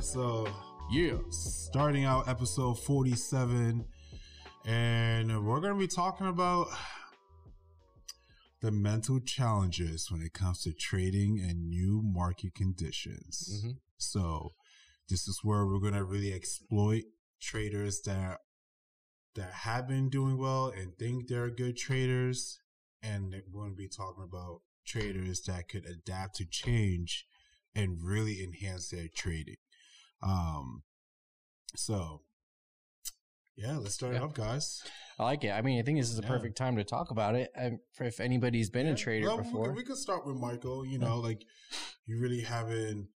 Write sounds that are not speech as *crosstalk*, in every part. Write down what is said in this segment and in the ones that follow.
So, Yeah. starting out episode 47, and we're going to be talking about the mental challenges when it comes to trading and new market conditions. Mhm. So, this is where we're going to really exploit traders that that have been doing well and think they're good traders, and we're going to be talking about traders that could adapt to change and really enhance their trading. Um, so yeah, let's start it up, guys. I like it. I mean, I think this is the Yeah. perfect time to talk about it. And for if anybody's been Yeah. a trader Well, we before, could- We, could start with Michael. You know, like you really haven't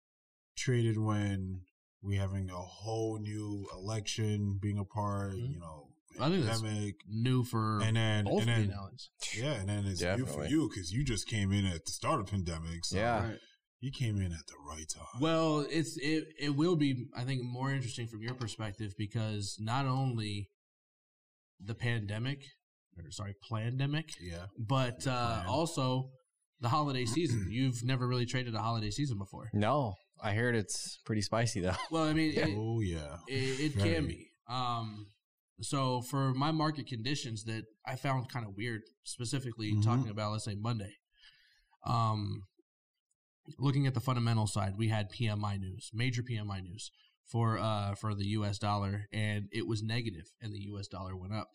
traded when we having a whole new election being a part. Mhm. You know, I think that's pandemic, new for and then both and then yeah, and then it's new for you because you just came in at the start of pandemic. So Yeah. Right. You came in at the right time. Well, it's it it will be I think more interesting from your perspective because not only the pandemic or sorry, pandemic, yeah, but uh, also the holiday *clears throat* season. You've never really traded a holiday season before. no, I heard it's pretty spicy though. *laughs* Well, I mean, it, oh yeah, it, it Very. can be. Um, so for my market conditions that I found kind of weird, specifically Mhm. talking about let's say Monday. Um, looking at the fundamental side, we had PMI news, major PMI news for uh for the U.S. dollar, and it was negative, and the U.S. dollar went up.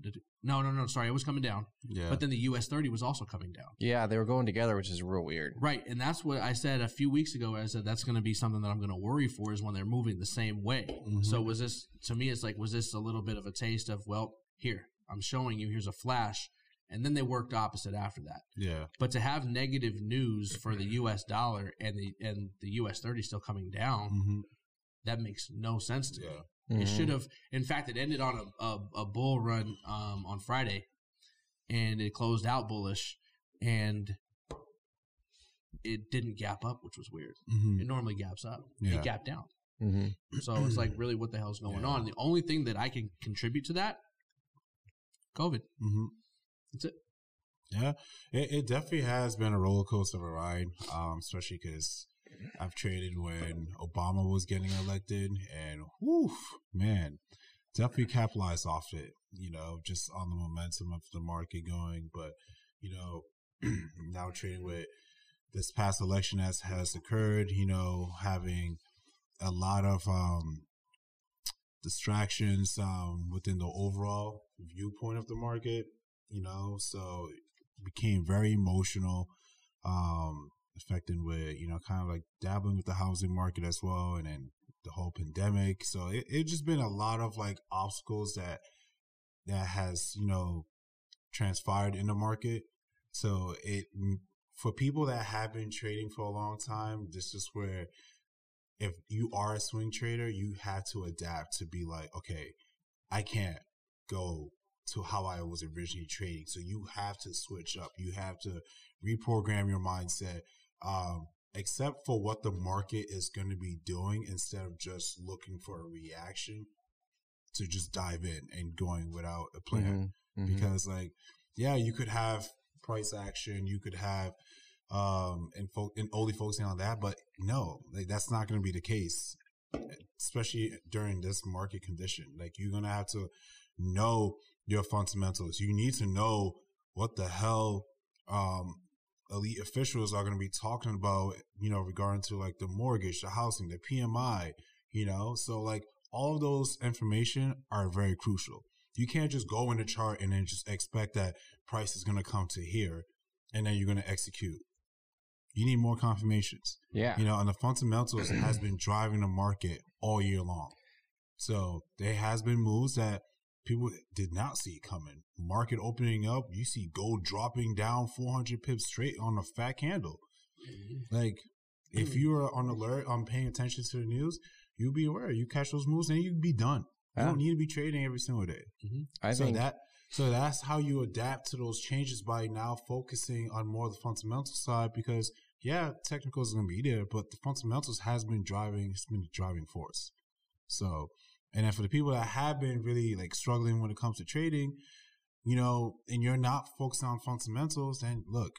Did it- No, no, no. Sorry, it was coming down, yeah. but then the U.S. thirty was also coming down. Yeah, they were going together, which is real weird. Right, and that's what I said a few weeks ago. I said that's going to be something that I'm going to worry for is when they're moving the same way. Mhm. So was this to me? It's like was this a little bit of a taste of well, here I'm showing you. Here's a flash, and then they worked opposite after that. yeah, But to have negative news for the U.S. dollar and the and the U.S. thirty still coming down, hmm that makes no sense to me. yeah, It should have. In fact, it ended on a, a, a bull run um, on Friday, and it closed out bullish, and it didn't gap up, which was weird. hmm It normally gaps up. Yeah. It gapped down. Mhm. So it's like, really, what the hell's going Yeah. on? The only thing that I can contribute to that, COVID. That's it. Yeah, it, it definitely has been a roller coaster of a ride, um, especially because I've traded when Obama was getting elected, and whew, man, definitely capitalized off it. You know, just on the momentum of the market going. But you know, *clears throat* now trading with this past election as has occurred, you know, having a lot of um, distractions um, within the overall viewpoint of the market you know so it became very emotional um affecting with you know kind of like dabbling with the housing market as well and then the whole pandemic. So it, it just been a lot of like obstacles that that has you know transpired in the market. So it for people that have been trading for a long time this is where if you are a swing trader you have to adapt to be like okay i can't go to how I was originally trading. So you have to switch up. You have to reprogram your mindset, um, except for what the market is going to be doing instead of just looking for a reaction to just dive in and going without a plan. Mhm. Mhm. Because like, yeah, you could have price action, you could have, um, and, fo- and only focusing on that, but no, like that's not going to be the case, especially during this market condition. Like you're going to have to know your fundamentals. You need to know what the hell um, elite officials are going to be talking about, you know, regarding to like the mortgage, the housing, the PMI, you know. So like all of those information are very crucial. You can't just go in the chart and then just expect that price is going to come to here and then you're going to execute. You need more confirmations Yeah. you know, and the fundamentals has been driving the market all year long. So there has been moves that people did not see it coming. Market opening up, you see gold dropping down 400 pips straight on a fat candle. Mm-hmm. Like, if mm. you are on alert, on paying attention to the news, you'll be aware. You catch those moves, and you'd be done. You don't need to be trading every single day. Mm-hmm. I so think that so that's how you adapt to those changes by now focusing on more of the fundamental side because yeah, technicals is gonna be there, but the fundamentals has been driving it's been the driving force. So and then for the people that have been really like struggling when it comes to trading, you know, and you're not focused on fundamentals, then look,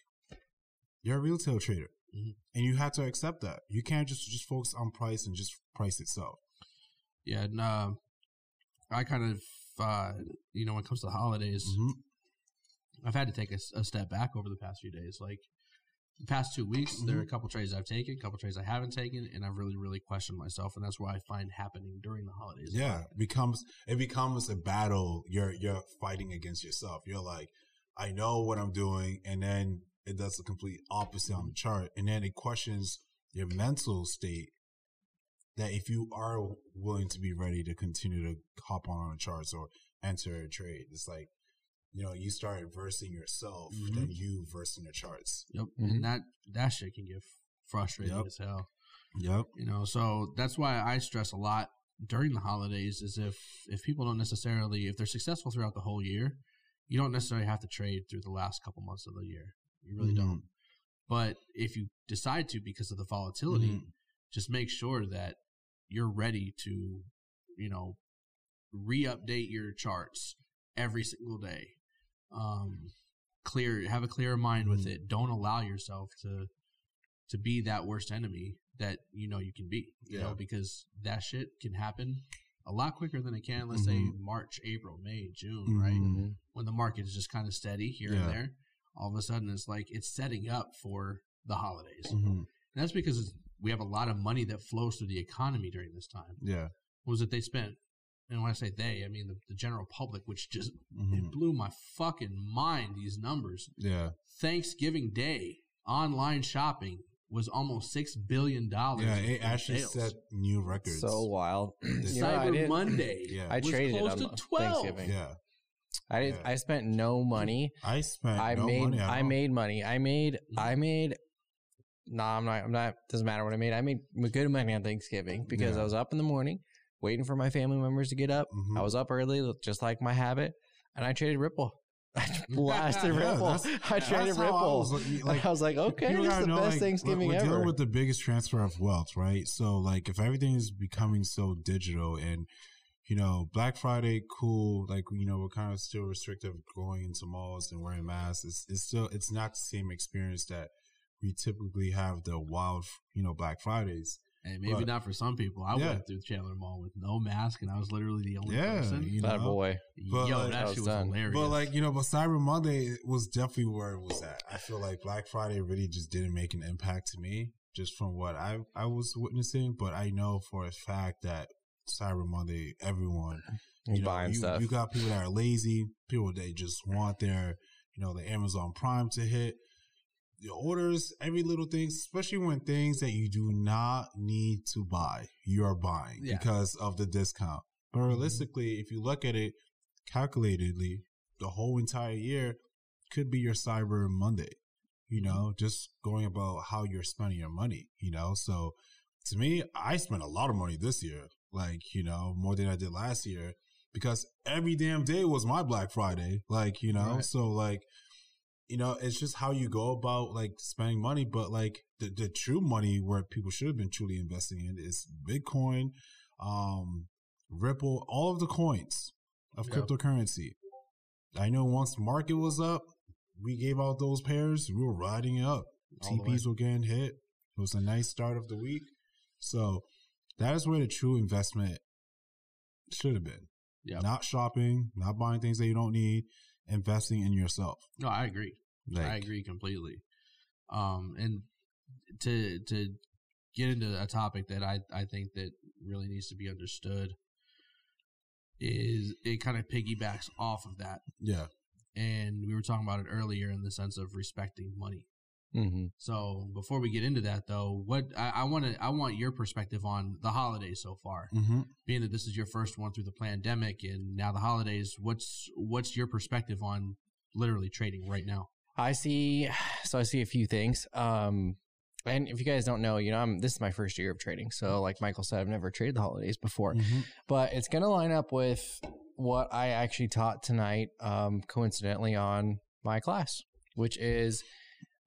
you're a retail trader. Mhm. and you have to accept that. You can't just just focus on price and just price itself. Yeah, and uh, I kind of, uh, you know, when it comes to the holidays, Mhm. I've had to take a step back over the past few days. Like the past two weeks, there are Mm-hmm. a couple trades I've taken, a couple trades I haven't taken, and I've really, really questioned myself, and that's what I find happening during the holidays. Yeah, it becomes it becomes a battle. You're you're fighting against yourself. You're like, I know what I'm doing, and then it does the complete opposite on the chart, and then it questions your mental state. That if you are willing to be ready to continue to hop on on the charts or enter a trade, it's like, you know, you start versing yourself, Mhm. then you versing the charts. Yep, Mhm. and that that shit can get frustrating Yep. as hell. Yep. You know, so that's why I stress a lot during the holidays is if if people don't necessarily if they're successful throughout the whole year, you don't necessarily have to trade through the last couple months of the year. You really Mhm. don't. But if you decide to because of the volatility, Mhm. just make sure that you're ready to, you know, re-update your charts every single day. Um, clear, have a clear mind with Mhm. it. Don't allow yourself to to be that worst enemy that you know you can be. You Yeah. know, because that shit can happen a lot quicker than it can. Let's say Mhm. March, April, May, June, right? Mhm. When the market is just kind of steady here Yeah. and there. All of a sudden, it's like it's setting up for the holidays. Mhm. And that's because it's- we have a lot of money that flows through the economy during this time. Yeah. What was it they spent? And when I say they, I mean the, the general public, which just Mhm. it blew my fucking mind. These numbers. Yeah. Thanksgiving Day online shopping was almost six billion dollars. Yeah. It actually set new records. So wild. *clears throat* You know, I Cyber Monday. *clears throat* Yeah. I was traded close on to 12. Thanksgiving. yeah. I did. Yeah. I spent no money. I spent I no made. money at I all. made money. I made. I made. Nah, I'm not. I'm not. Doesn't matter what I made. I made good money on Thanksgiving because Yeah. I was up in the morning, waiting for my family members to get up. Mhm. I was up early, just like my habit, and I traded Ripple. *laughs* I blasted *laughs* Yeah, Ripple. *laughs* I traded how I Ripple. was, like, I was like, okay, this is the know, best like, Thanksgiving we're ever. dealing with the biggest transfer of wealth, right? So, like, if everything is becoming so digital and you know, Black Friday, cool. Like, you know, we're kind of still restrictive going into malls and wearing masks. It's, it's still, it's not the same experience that we typically have the wild, you know, Black Fridays. And maybe But- not for some people. I Yeah. went through Chandler Mall with no mask, and I was literally the only Yeah, person. you that know. boy. But, Yo, like, that That shit was was done. hilarious. But like you know, but Cyber Monday was definitely where it was at. I feel like Black Friday really just didn't make an impact to me, just from what I I was witnessing. But I know for a fact that Cyber Monday, everyone He's you know, buying you, stuff. You got people that are lazy, people that just want their you know the Amazon Prime to hit. Your orders, every little thing, especially when things that you do not need to buy, you are buying Yeah. because of the discount. But mm-hmm. realistically, if you look at it calculatedly, the whole entire year could be your Cyber Monday. You mm-hmm. know, just going about how you're spending your money. You know, so to me, I spent a lot of money this year. Like you know, more than I did last year because every damn day was my Black Friday. Like you know, Right. so like you know, it's just how you go about like spending money. But like the the true money where people should have been truly investing in is Bitcoin, um, Ripple, all of the coins of Yep. cryptocurrency. I know once the market was up, we gave out those pairs. We were riding it up. All. TPs were getting hit. It was a nice start of the week. So that is where the true investment should have been. Yep. Not shopping, not buying things that you don't need, investing in yourself. no, I agree. Like, I agree completely. Um, and to to get into a topic that I I think that really needs to be understood is it kind of piggybacks off of that, Yeah. and we were talking about it earlier in the sense of respecting money. Hmm So before we get into that, though, what I want to I want your perspective on the holidays so far. Mm-hmm. Being that this is your first one through the pandemic and now the holidays, what's what's your perspective on literally trading right now? I see. *sighs* So I see a few things. Um, and if you guys don't know, you know, I'm this is my first year of trading. So, like Michael said, I've never traded the holidays before, Mm-hmm. but it's going to line up with what I actually taught tonight, um, coincidentally on my class, which is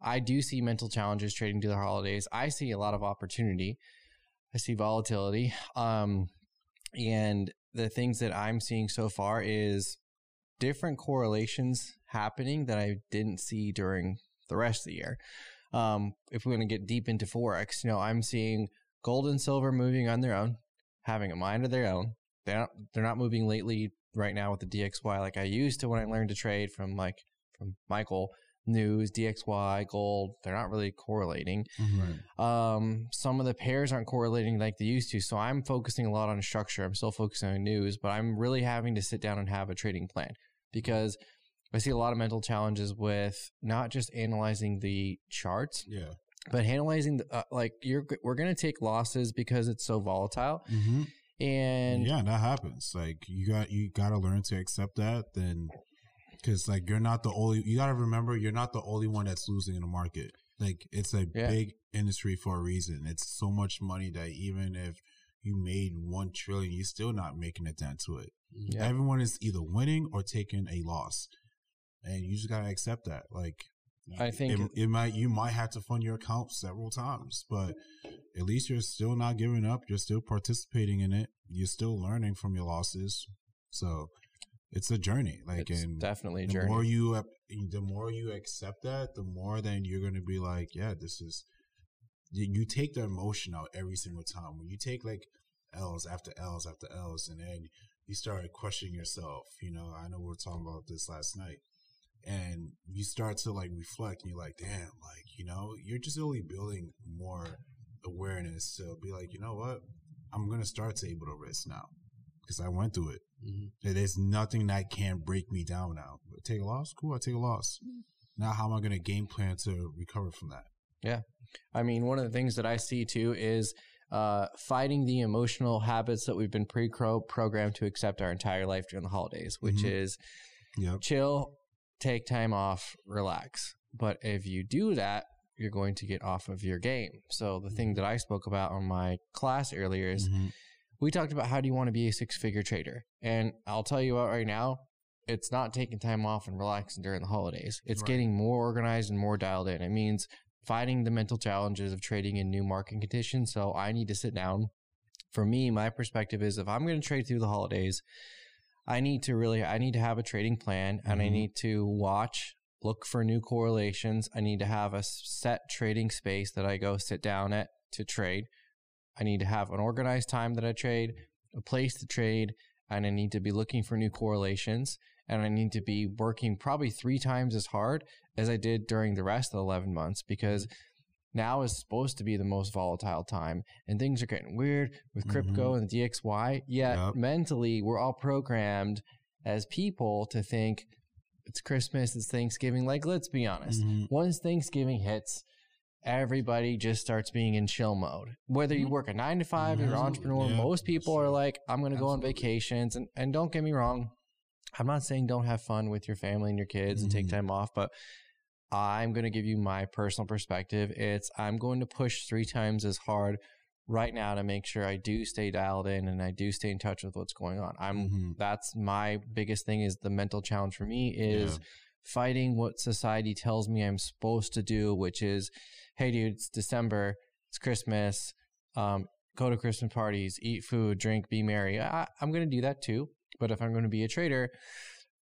I do see mental challenges trading to the holidays. I see a lot of opportunity. I see volatility. Um, and the things that I'm seeing so far is different correlations happening that I didn't see during the rest of the year. Um, if we're going to get deep into forex, you know, I'm seeing gold and silver moving on their own, having a mind of their own. They're not they're not moving lately right now with the DXY like I used to when I learned to trade from like from Michael news, DXY, gold. They're not really correlating. Right. Um, some of the pairs aren't correlating like they used to. So I'm focusing a lot on structure. I'm still focusing on news, but I'm really having to sit down and have a trading plan because I see a lot of mental challenges with not just analyzing the charts, Yeah. but analyzing the, uh, like you're we're gonna take losses because it's so volatile, Mm-hmm. and yeah, that happens. Like you got you got to learn to accept that. Then, because like you're not the only. You got to remember you're not the only one that's losing in the market. Like it's a Yeah. big industry for a reason. It's so much money that even if you made one trillion, you're still not making a dent to it. Yeah. Everyone is either winning or taking a loss, and you just gotta accept that. Like, I think- it, it might you might have to fund your account several times, but at least you're still not giving up. You're still participating in it. You're still learning from your losses. So it's a journey. Like, it's and definitely a the journey. more you the more you accept that, the more then you're gonna be like, yeah, this is. You, you take the emotion out every single time. When you take like L's after L's after L's, and then you start questioning yourself. You know, I know we were talking about this last night, and you start to like reflect, and you're like, damn, like you know, you're just only building more awareness to be like, you know what, I'm gonna start to able to risk now because I went through it. Mhm. There's nothing that can break me down now. Take a loss, cool. I take a loss. Now, how am I gonna game plan to recover from that? Yeah, I mean, one of the things that I see too is uh, fighting the emotional habits that we've been pre programmed to accept our entire life during the holidays, which Mhm. is Yep. chill, take time off, relax. But if you do that, you're going to get off of your game. So the thing that I spoke about on my class earlier is Mhm. We talked about how do you want to be a six figure trader. And I'll tell you what right now, it's not taking time off and relaxing during the holidays. It's Right. getting more organized and more dialed in. It means fighting the mental challenges of trading in new market conditions. So I need to sit down. For me, my perspective is if I'm going to trade through the holidays, I need to really I need to have a trading plan and I Mhm. need to watch look for new correlations. I need to have a set trading space that I go sit down at to trade. I need to have an organized time that I trade, a place to trade, and I need to be looking for new correlations. And I need to be working probably three times as hard as I did during the rest of the 11 months because now is supposed to be the most volatile time and things are getting weird with crypto and the DXY. Yet Yep. mentally, we're all programmed as people to think it's Christmas, it's Thanksgiving. Like, let's be honest. Mhm. Once Thanksgiving hits, everybody just starts being in chill mode. Whether you work a nine to 5 you're an entrepreneur, Yeah, most people are like, I'm going to go on vacations. And, and don't get me wrong, I'm not saying don't have fun with your family and your kids and take Mhm. time off, but I'm going to give you my personal perspective. It's I'm going to push three times as hard right now to make sure I do stay dialed in and I do stay in touch with what's going on. I'm Mhm. that's my biggest thing is the mental challenge for me is Yeah. fighting what society tells me I'm supposed to do, which is, hey dude, it's December, it's Christmas, um, go to Christmas parties, eat food, drink, be merry. I, I'm going to do that too. But if I'm going to be a trader,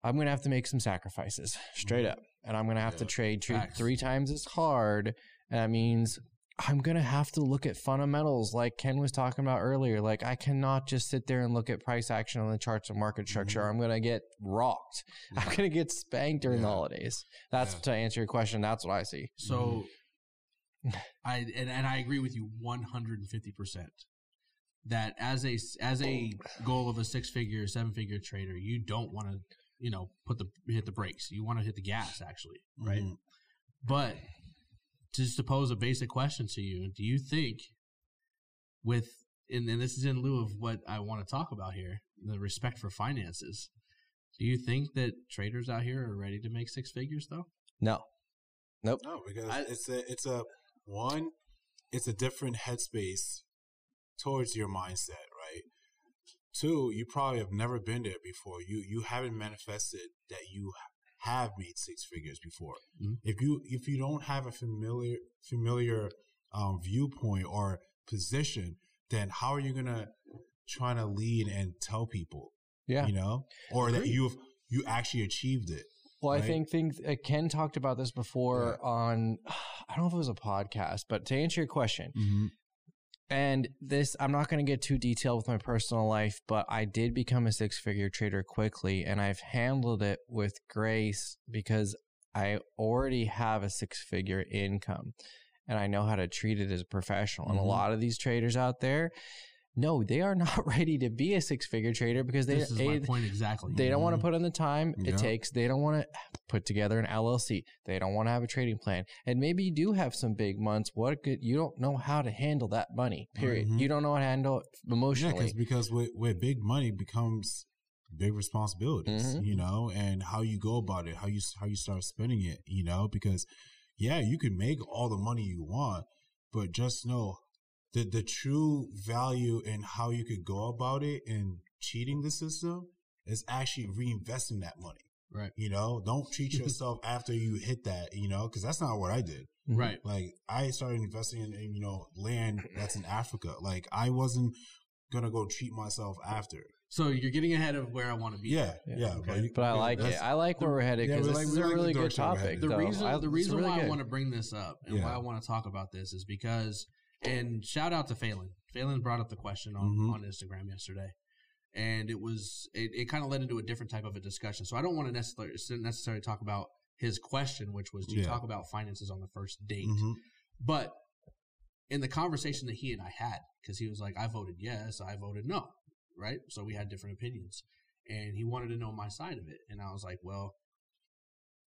I'm going to have to make some sacrifices straight up. And I'm going to have to Yeah. trade three, three times as hard. And that means I'm going to have to look at fundamentals like Ken was talking about earlier. Like, I cannot just sit there and look at price action on the charts of market structure. Mhm. I'm going to get rocked. *laughs* I'm going to get spanked during the holidays. That's Yeah. to answer your question. That's what I see. So, I and, and I agree with you one hundred and fifty percent. That as a as a goal of a six figure, seven figure trader, you don't want to, you know, put the hit the brakes. You want to hit the gas, actually, right? Mhm. But just to pose a basic question to you, do you think with and, and this is in lieu of what I want to talk about here, the respect for finances. Do you think that traders out here are ready to make six figures though? No. Nope. No, because I- it's a it's a one, it's a different headspace towards your mindset, right? Two, you probably have never been there before. You you haven't manifested that you have made six figures before. Mhm. If you if you don't have a familiar familiar um, viewpoint or position, then how are you gonna try to lead and tell people? Yeah. You know, or that you've you actually achieved it. Well, I think think uh, Ken talked about this before on *sighs* I don't know if it was a podcast, but to answer your question, Mhm. and this I'm not going to get too detailed with my personal life, but I did become a six figure trader quickly, and I've handled it with grace because I already have a six figure income, and I know how to treat it as a professional. And a Mhm. lot of these traders out there. No, they are not *laughs* ready to be a six figure trader because they this is my A, point exactly. they don't want to Mhm. put in the time Yeah. it takes. They don't want to put together an LLC. They don't want to have a trading plan. And maybe you do have some big months. What good? You don't know how to handle that money. Period. Mhm. You don't know how to handle it Yeah, emotionally. cause, because with, with big money becomes big responsibilities, Mhm. you know, and how you go about it, how you how you start spending it, you know, because yeah, you can make all the money you want, but just know the the true value in how you could go about it and cheating the system is actually reinvesting that money. Right. You know, don't treat *laughs* yourself after you hit that, you know, because that's not what I did. Mhm. right. Like I started investing in, in you know land that's in Africa. Like I wasn't gonna go treat myself after. So you're getting ahead of where I want to be. Yeah, Yeah. yeah. Okay. you- But I like it. I like where we're headed because we this like- is we a like really good topic. the reason I- the reason really why I want to bring this up and Yeah. why I want to talk about this is because and shout out to Phelan. Phelan brought up the question on, Mhm. on Instagram yesterday. And it was it, it kind of led into a different type of a discussion. So I don't want to necessarily necessarily talk about his question, which was do you Yeah. talk about finances on the first date? Mhm. But in the conversation that he and I had, because he was like, I voted yes, I voted no, right? So we had different opinions. And he wanted to know my side of it. And I was like, well,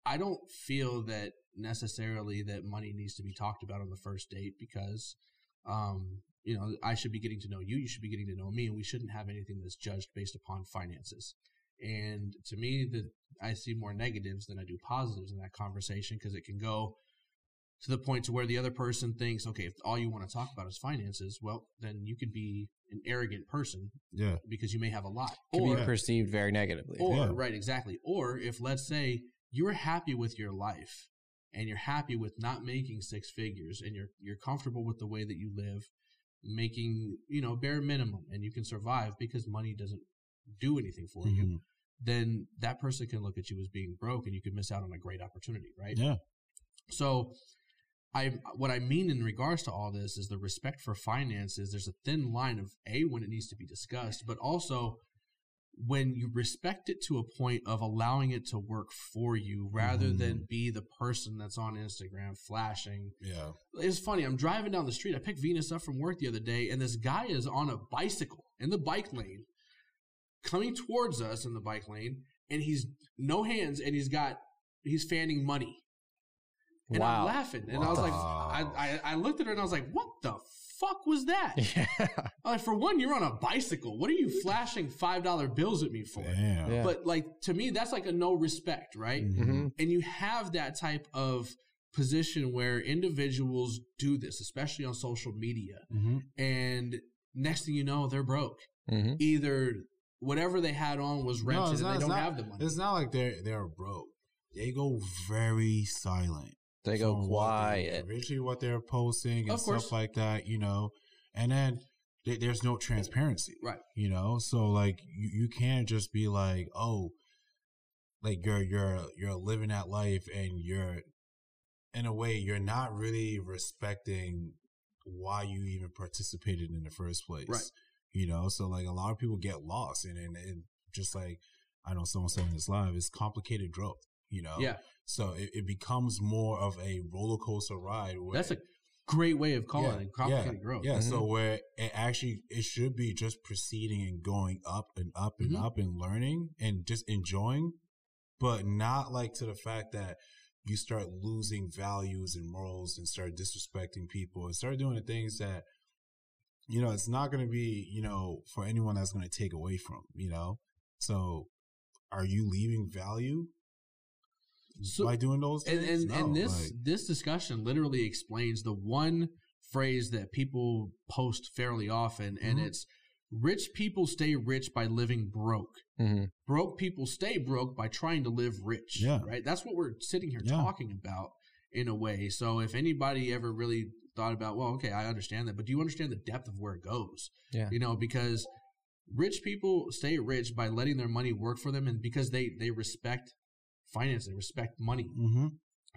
I don't feel that necessarily that money needs to be talked about on the first date because, um, you know, I should be getting to know you, you should be getting to know me, and we shouldn't have anything that's judged based upon finances. And to me, that I see more negatives than I do positives in that conversation because it can go to the point to where the other person thinks, okay, if all you want to talk about is finances, well, then you could be an arrogant person Yeah, because you may have a lot. Could or be perceived very negatively. or Yeah. right, exactly. Or if let's say you're happy with your life and you're happy with not making six figures and you're you're comfortable with the way that you live, making, you know, bare minimum and you can survive because money doesn't do anything for you, Mhm. then that person can look at you as being broke and you could miss out on a great opportunity, right? yeah, So I what I mean in regards to all this is the respect for finances. There's a thin line of a when it needs to be discussed, but also when you respect it to a point of allowing it to work for you rather Mhm. than be the person that's on Instagram flashing. yeah. It's funny. I'm driving down the street. I picked Venus up from work the other day, and this guy is on a bicycle in the bike lane, coming towards us in the bike lane, and he's no hands, and he's got he's fanning money. And I'm laughing, and I was like, I, I I looked at her and I was like, what the fuck was that? *laughs* Yeah. Like, for one, you're on a bicycle. What are you flashing five dollar bills at me for? Damn. Yeah. But like to me, that's like a no respect, right? Mhm. Mhm. And you have that type of position where individuals do this, especially on social media. Mhm. And next thing you know, they're broke. Mhm. Either whatever they had on was No, rented it's and not- they don't not- have the money. It's not like they're they're broke. They go very silent. They go what quiet. Originally, what they're posting and stuff like that, you know, and then there- there's no transparency, Right. You know, so like you, you can't just be like, oh, like you're you're you're living that life and you're in a way you're not really respecting why you even participated in the first place, Right. You know, so like a lot of people get lost and and, and just like I know someone said in this live, it's complicated growth. You know, Yeah. So it, it becomes more of a roller coaster ride. Where, That's a great way of calling Yeah, it complicated growth. yeah. So Mhm. where it actually it should be just proceeding and going up and up and Mhm. up and learning and just enjoying, but not like to the fact that you start losing values and morals and start disrespecting people and start doing the things that you know it's not going to be you know for anyone that's going to take away from you know. So are you leaving value So- by doing those and things? and, No, and this like- this discussion literally explains the one phrase that people post fairly often and Mhm. it's rich people stay rich by living broke Mhm. broke people stay broke by trying to live rich Yeah. right that's what we're sitting here Yeah. talking about in a way so if anybody ever really thought about well okay i understand that but do you understand the depth of where it goes Yeah. you know because rich people stay rich by letting their money work for them and because they they respect finance. They respect money. Mm-hmm.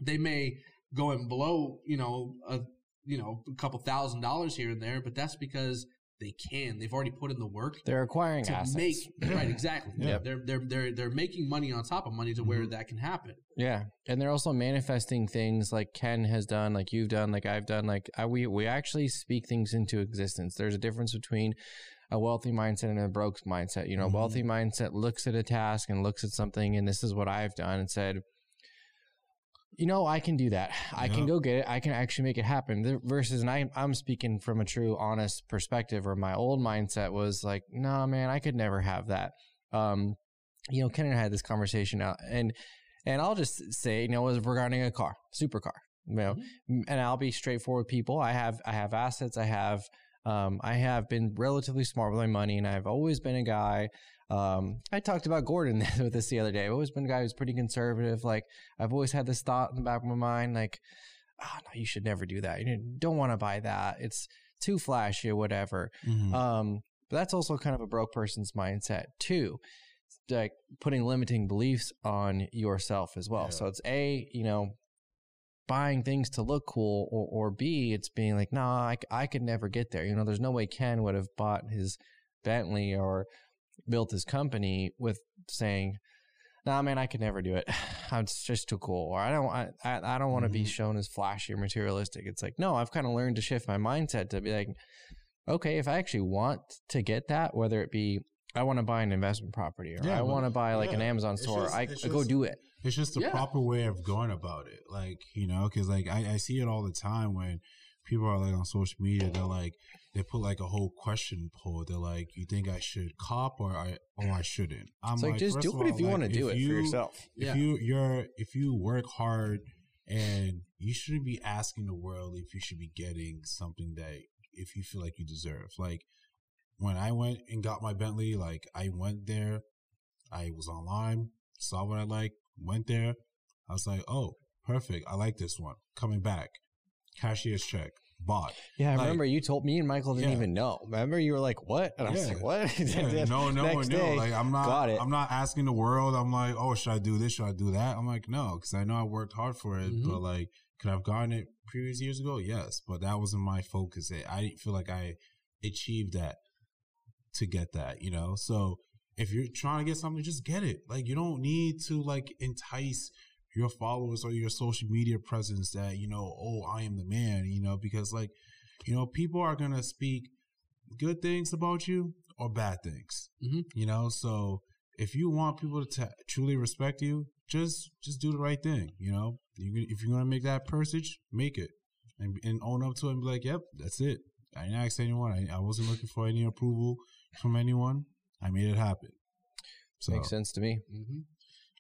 They may go and blow, you know, a you know a couple thousand dollars here and there, but that's because they can. They've already put in the work They're acquiring to assets. make right exactly. Yeah. They're they're they're they're making money on top of money to where Mhm. that can happen. Yeah, and they're also manifesting things like Ken has done, like you've done, like I've done. Like I, we we actually speak things into existence. There's a difference between a wealthy mindset and a broke mindset. You know, a Mhm. wealthy mindset looks at a task and looks at something, and this is what I've done, and said, you know, I can do that. I can go get it. I can actually make it happen. Versus, and I, I'm speaking from a true, honest perspective. Or my old mindset was like, nah, man, I could never have that. Um, you know, Ken and I had this conversation out, and and I'll just say, you know, was regarding a car, supercar. You know, Mm-hmm. and I'll be straightforward. with People, I have I have assets. I have um, I have been relatively smart with my money, and I've always been a guy. Um, I talked about Gordon *laughs* with this the other day. I've always been a guy who's pretty conservative. Like I've always had this thought in the back of my mind, like, oh, no, you should never do that. You don't want to buy that. It's too flashy or whatever. Mm-hmm. Um, but that's also kind of a broke person's mindset too. It's like putting limiting beliefs on yourself as well. Yeah. So it's a, you know, buying things to look cool, or, or B, it's being like, nah, I could never get there. You know, there's no way Ken would have bought his Bentley or built his company with saying, nah, man, I could never do it. *sighs* It's just too cool. Or I don't, I, I I don't want to be Mhm. shown as flashy or materialistic. It's like, no, I've kind of learned to shift my mindset to be like, okay, if I actually want to get that, whether it be I want to buy an investment property or Yeah, I want to buy like an Amazon store, just- I, it's I go do it. It's just the Yeah. proper way of going about it. Like, you know, because like I, I see it all the time when people are like on social media, they're like, they put like a whole question poll. They're like, you think I should cop or I, or I shouldn't? I'm It's like, just do it all, if you like, want to do it you- for yourself. If Yeah. you, you're, if you work hard and you shouldn't be asking the world if you should be getting something that if you feel like you deserve. Like when I went and got my Bentley, like I went there, I was online, saw what I like, went there. I was like, oh, perfect. I like this one. Coming back, cashier's check, bought. Yeah, I Like- remember you told me and Michael didn't Yeah. even know. Remember, you were like, "What?" And I was Yeah. like, "What?" *laughs* Yeah, no, no Next one knew. day, Like I'm not, got it. I'm not asking the world. I'm like, oh, should I do this? Should I do that? I'm like, no, because I know I worked hard for it. Mhm. But like, could I've gotten it previous years ago? Yes, but that wasn't my focus. I- I didn't feel like I achieved that to get that. You know, so if you're trying to get something, just get it. Like you don't need to like entice your followers or your social media presence that you know, oh, I am the man. You know, because like, you know, people are gonna speak good things about you or bad things. Mhm. You know, so if you want people to t- truly respect you, just just do the right thing. You know, you if you're gonna make that purchase, make it and, and own up to it and be like, yep, that's it. I didn't ask anyone. I, I wasn't looking for any approval from anyone. I made it happen. So Makes sense to me. hmm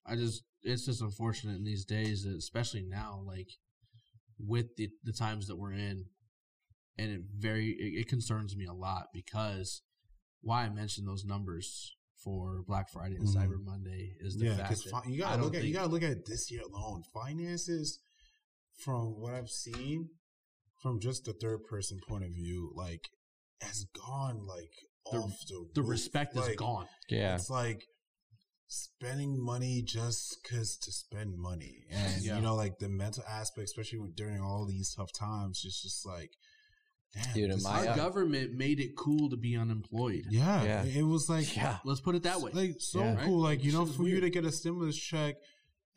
I just it's just unfortunate in these days, especially now, like with the the times that we're in, and it very it, it concerns me a lot because why I mentioned those numbers for Black Friday and Mhm. Cyber Monday is the yeah, fact because that you gotta don't look at you gotta look at this year alone. Finances, from what I've seen, from just the third person point of view, like has gone like The- off the the roof. respect is gone. Yeah, It's like spending money just because to spend money, *laughs* and Yeah. you know, like the mental aspect, especially with, during all these tough times, it's just like, damn, Dude, my- Our government made it cool to be unemployed. yeah, Yeah. it was like, yeah. Let's put it that way. like so Yeah. cool. Right? Like you know, Shit is for you to get a stimulus check,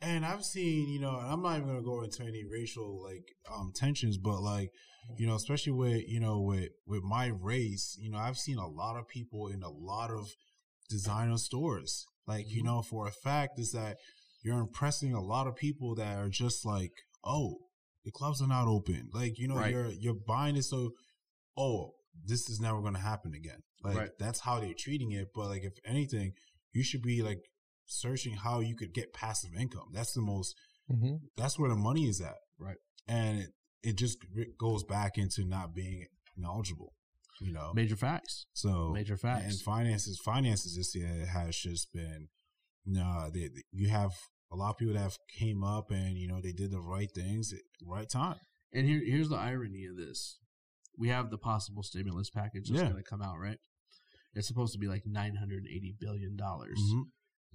and I've seen you know, and I'm not even gonna go into any racial like um tensions, but like you know, especially with you know with with my race, you know, I've seen a lot of people in a lot of designer stores. Like you Mhm. know, for a fact is that you're impressing a lot of people that are just like, oh, the clubs are not open. Like you know, Right. you're you're buying it so, oh, this is never going to happen again. Like Right. that's how they're treating it. But like if anything, you should be like searching how you could get passive income. That's the most. hmm That's where the money is at. Right. And it, it just re- goes back into not being knowledgeable. You know. Major facts. So Major facts. and finances, finances this year has just been, no, they, they- you have a lot of people that have came up and you know they did the right things at the right time. And here, here's the irony of this: we have the possible stimulus package that's Yeah. going to come out, right? It's supposed to be like nine hundred eighty billion dollars. Mhm.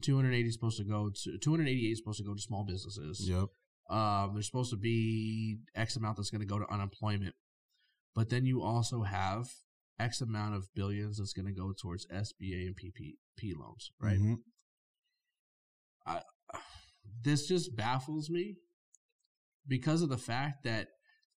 280 is supposed to go to 288 is supposed to go to small businesses. Yep. Um, there's supposed to be X amount that's going to go to unemployment, but then you also have X amount of billions that's going to go towards SBA and PPP loans, right? Mhm. This just baffles me because of the fact that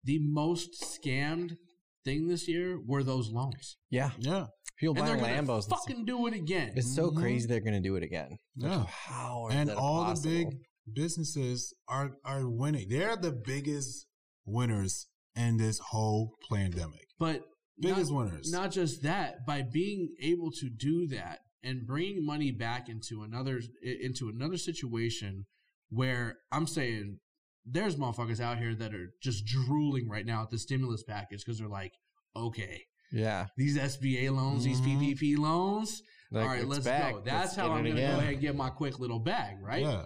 the most scammed thing this year were those loans, Yeah. Yeah. People and they're buying going to Lambos. fucking do it again. It's so Mhm. crazy they're going to do it again. Like, how? how is and that all possible? the big businesses are are winning. They're the biggest winners in this whole pandemic. But Biggest not, winners. not just that, by being able to do that and bringing money back into another into another situation where I'm saying there's motherfuckers out here that are just drooling right now at the stimulus package because they're like, okay, Yeah. these SBA loans, these Mhm. PPP loans, Like, all right, let's back. go. That's Let's how I'm going to go ahead and get my quick little bag, right? Yeah.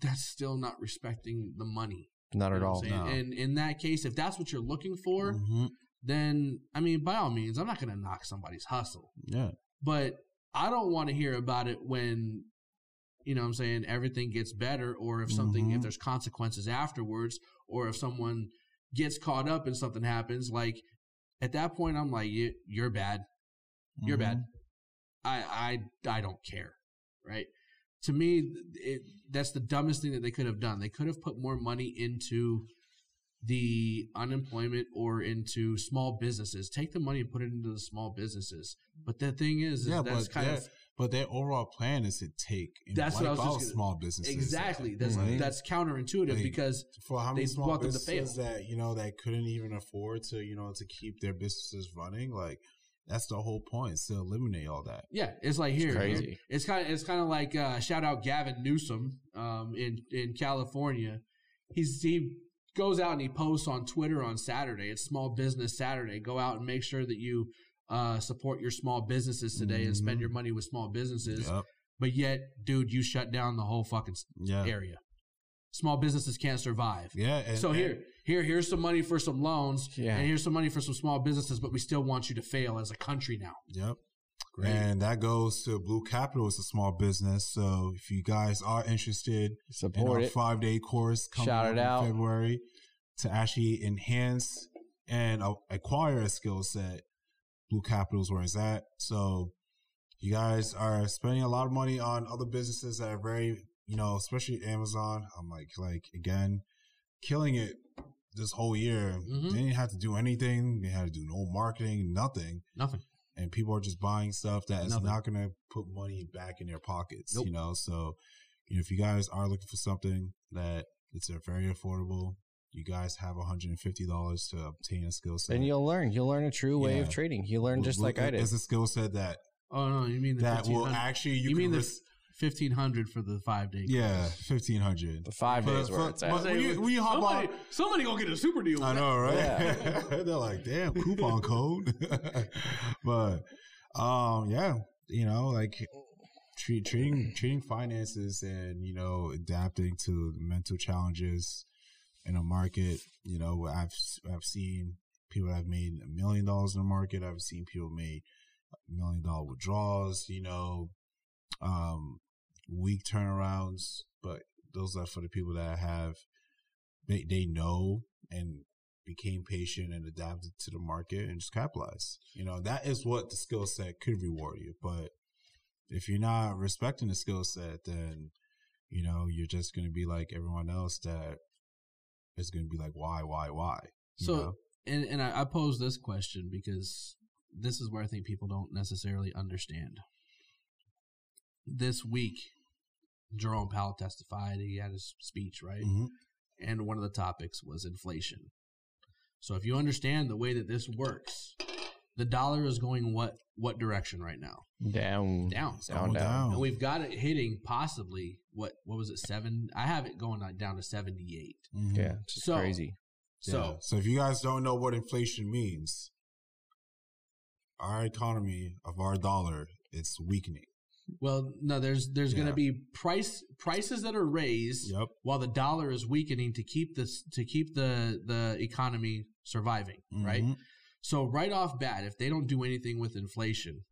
That's still not respecting the money. Not at all. No. And in that case, if that's what you're looking for, Mhm. then I mean, by all means, I'm not going to knock somebody's hustle, Yeah. but I don't want to hear about it when, you know, what I'm saying everything gets better, or if something, if Mhm. there's consequences afterwards, or if someone gets caught up and something happens. Like at that point, I'm like, you, you're bad, you're bad. Mhm. I, I, I don't care, right? To me, it, that's the dumbest thing that they could have done. They could have put more money into the unemployment or into small businesses. Take the money and put it into the small businesses. But the thing is, is Yeah, that's but kind their, of but their overall plan is to take and That's what I wipe was just out gonna- small businesses. exactly that's Mhm. that's counterintuitive Like, because for how many they small want them to businesses that you know that couldn't even afford to you know to keep their businesses running. Like that's the whole point is to eliminate all that. yeah, it's like here, crazy. here- It's kind of it's kind of like uh, shout out Gavin Newsom um, in in California. He's he goes out and he posts on Twitter on Saturday. It's Small Business Saturday. Go out and make sure that you uh, support your small businesses today and spend your money with small businesses. Yep. But yet, dude, you shut down the whole fucking s- Yeah. area. Small businesses can't survive. Yeah. And, so and- here, here, here's some money for some loans, Yeah. and here's some money for some small businesses. But we still want you to fail as a country now. Yep. Great. And that goes to Blue Capital. It's a small business. So if you guys are interested in Support our it. five day course coming Shout in out. February to actually enhance and acquire a skill set, Blue Capital is where it's at. So you guys are spending a lot of money on other businesses that are very, you know, especially Amazon. I'm like, like again, killing it this whole year. Mhm. They didn't have to do anything. They had to do no marketing, nothing Nothing. and people are just buying stuff that is Nothing. not going to put money back in their pockets. Nope. You know, so you know if you guys are looking for something that it's very affordable, you guys have one hundred and fifty dollars to obtain a skill set. And you'll learn. You'll learn a true way of trading. You learn just like I did. It's a skill set that Oh no, you mean the that will actually you, You can mean the ris- fifteen hundred for the five day? yeah fifteen hundred. The five For- days where it's at. when you- when you hop somebody, on- somebody gonna get a super deal. I know, right? Yeah. *laughs* They're like, damn, coupon code. *laughs* but um, yeah, you know, like treat, treating treating finances and you know adapting to mental challenges in a market. You know, I've I've seen people that have made a million dollars in the market. I've seen people made million dollar withdrawals. You know, um, weak turnarounds. But those are for the people that have they they know and became patient and adapted to the market and just capitalize. You know, that is what the skill set could reward you. But if you're not respecting the skill set, then you know you're just going to be like everyone else that is going to be like, why, why, why? You So, know? and and I, I pose this question because this is where I think people don't necessarily understand. This week, Jerome Powell testified. He had his speech, right? Mhm. And one of the topics was inflation. So if you understand the way that this works, the dollar is going what what direction right now? down, Down. down, down. down. And we've got it hitting possibly what what was it seven? I have it going down to seventy eight. Mhm. Yeah, it's So- crazy. So Yeah. so if you guys don't know what inflation means, our economy of our dollar it's weakening. Well, no, there's there's going to be price prices that are raised Yep. while the dollar is weakening to keep this to keep the the economy surviving, right? Mhm. So right off bat, if they don't do anything with inflation,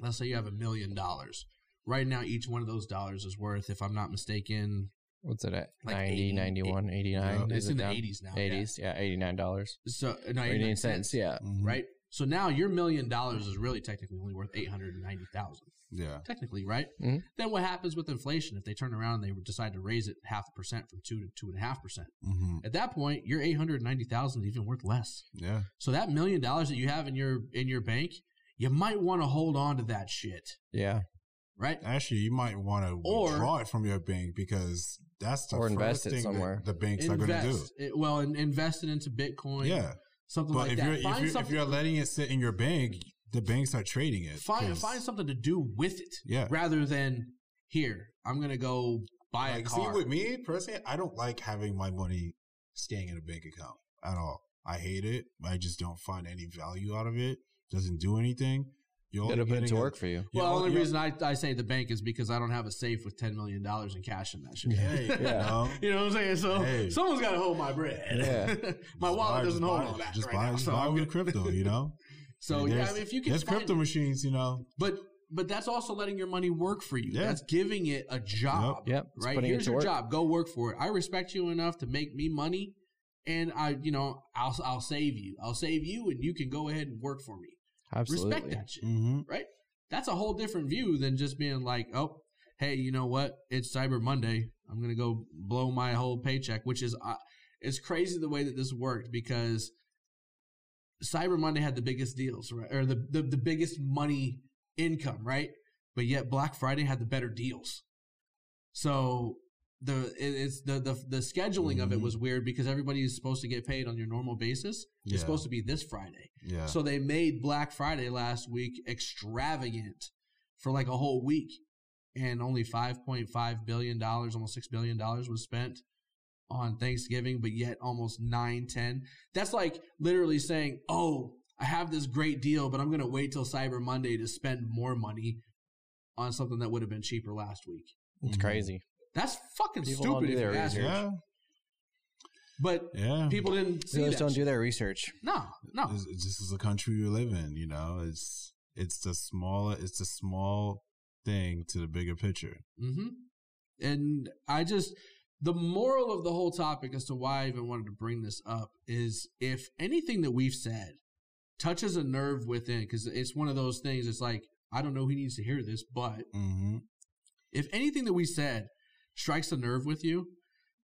let's say you have a million dollars. right now each one of those dollars is worth, if I'm not mistaken, What's it at? Like 90, 80, 91, 89? it's Is it in the down? 80s now. 80s, yeah, $89. So no, 89 89 cents, yeah. Mhm. right? So now your million dollars is really technically only worth eight hundred and ninety thousand. Yeah. Technically, right? Mhm. Then what happens with inflation if they turn around and they decide to raise it half a percent from two to two and a half percent? hmm At that point, your eight hundred ninety thousand is even worth less. Yeah. So that million dollars that you have in your in your bank, you might want to hold on to that shit, Yeah. right? Actually, you might want to Or- withdraw it from your bank because that's the Or first invest it thing that somewhere. the banks are going to do. Invest it- well, and invest it into Bitcoin, Yeah. Something But like if that. you're if you're, if you're letting it sit in your bank, the banks are trading it. find 'cause- find something to do with it, Yeah. rather than here. I'm gonna go buy Like, a see, car. with me personally, I don't like having my money staying in a bank account at all. I hate it. I just don't find any value out of it. Doesn't do anything. You're only It'll put it getting to a- work for you. Well, the only you're- reason I, I say the bank is because I don't have a safe with ten million dollars in cash in that shit. Hey, Yeah. you know? You know what I'm saying? So Hey. someone's got to hold my bread. Yeah. *laughs* my Just wallet buy- doesn't hold buy- all that Just right buy, now. just So buy with crypto, you know. *laughs* So There's- yeah, I mean, if you can there's find crypto it- machines, you know. but but that's also letting your money work for you. Yeah. That's giving it a job. Yep. It's Right. Here's your work. job. Go work for it. I respect you enough to make me money, and I, you know, I'll I'll save you. I'll save you, and you can go ahead and work for me. Absolutely. Respect that shit. Mm-hmm. right? That's a whole different view than just being like, oh, hey, you know what? It's Cyber Monday. I'm gonna go blow my whole paycheck, which is uh, it's crazy the way that this worked because Cyber Monday had the biggest deals, right, or the the, the biggest money income, right? But yet Black Friday had the better deals. So the it's the the the scheduling of it Mhm. was weird because everybody is supposed to get paid on your normal basis. Yeah. It's supposed to be this Friday. Yeah. So they made Black Friday last week extravagant for like a whole week. And only $5.5 billion, almost $6 billion was spent on Thanksgiving, but yet almost 9, 10. That's like literally saying, oh, I have this great deal, but I'm going to wait till Cyber Monday to spend more money on something that would have been cheaper last week. It's Mhm. crazy. That's fucking People don't stupid do if their you ask research. yeah. But Yeah. people didn't see They that. just don't do their research. No, no. This, this is the country we live in. You know, it's it's the smaller, it's the small thing to the bigger picture. hmm And I just, the moral of the whole topic as to why I even wanted to bring this up is if anything that we've said touches a nerve within, because it's one of those things, it's like, I don't know who needs to hear this, but Mm-hmm. if anything that we said strikes a nerve with you,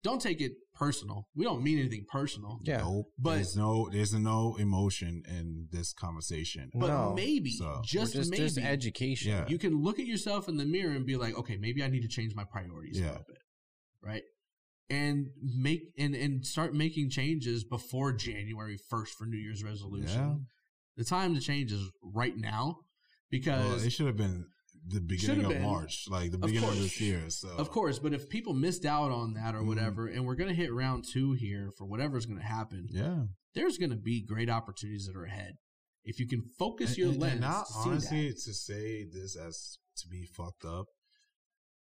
don't take it personal. We don't mean anything personal. Yeah. Nope. But- there's no there's no emotion in this conversation. But No. maybe, So- just, just, maybe, just education. Yeah. you can look at yourself in the mirror and be like, okay, maybe I need to change my priorities a little bit, right? And make and and start making changes before January first for New Year's resolution. Yeah. The time to change is right now Well, because it should have been the beginning of been. March, like the beginning of course. this year. So of course, but if people missed out on that or Mhm. whatever, and we're gonna hit round two here for whatever's gonna happen, yeah. there's gonna be great opportunities that are ahead. If you can focus your And- and- lens, and not to see honestly that. to say this as to be fucked up.